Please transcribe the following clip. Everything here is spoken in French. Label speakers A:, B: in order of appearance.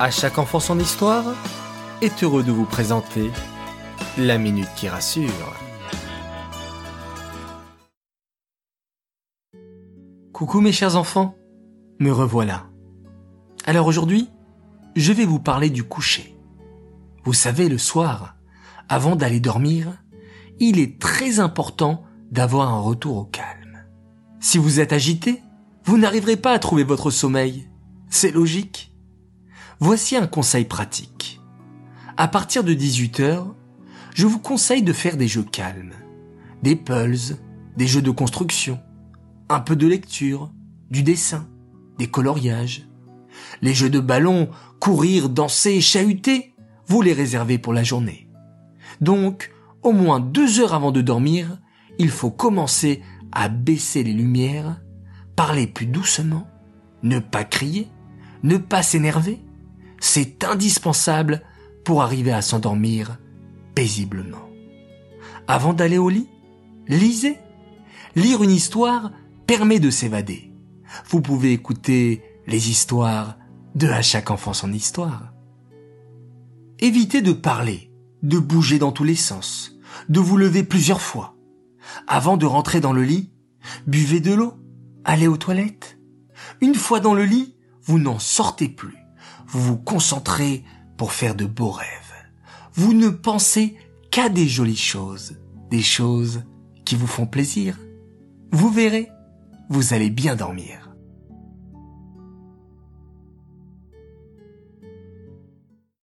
A: À chaque enfant son histoire est heureux de vous présenter la minute qui rassure. Coucou mes chers enfants, me revoilà. Alors aujourd'hui, je vais vous parler du coucher. Vous savez, le soir, avant d'aller dormir, il est très important d'avoir un retour au calme. Si vous êtes agité, vous n'arriverez pas à trouver votre sommeil. C'est logique. Voici un conseil pratique. À partir de 18 heures, je vous conseille de faire des jeux calmes, des pulls, des jeux de construction, un peu de lecture, du dessin, des coloriages. Les jeux de ballon, courir, danser, chahuter, vous les réservez pour la journée. Donc, au moins deux heures avant de dormir, il faut commencer à baisser les lumières, parler plus doucement, ne pas crier, ne pas s'énerver, c'est indispensable pour arriver à s'endormir paisiblement. Avant d'aller au lit, lisez. Lire une histoire permet de s'évader. Vous pouvez écouter les histoires de À chaque enfant son histoire. Évitez de parler, de bouger dans tous les sens, de vous lever plusieurs fois. Avant de rentrer dans le lit, buvez de l'eau, allez aux toilettes. Une fois dans le lit, vous n'en sortez plus vous vous concentrez pour faire de beaux rêves. Vous ne pensez qu'à des jolies choses, des choses qui vous font plaisir. Vous verrez, vous allez bien dormir.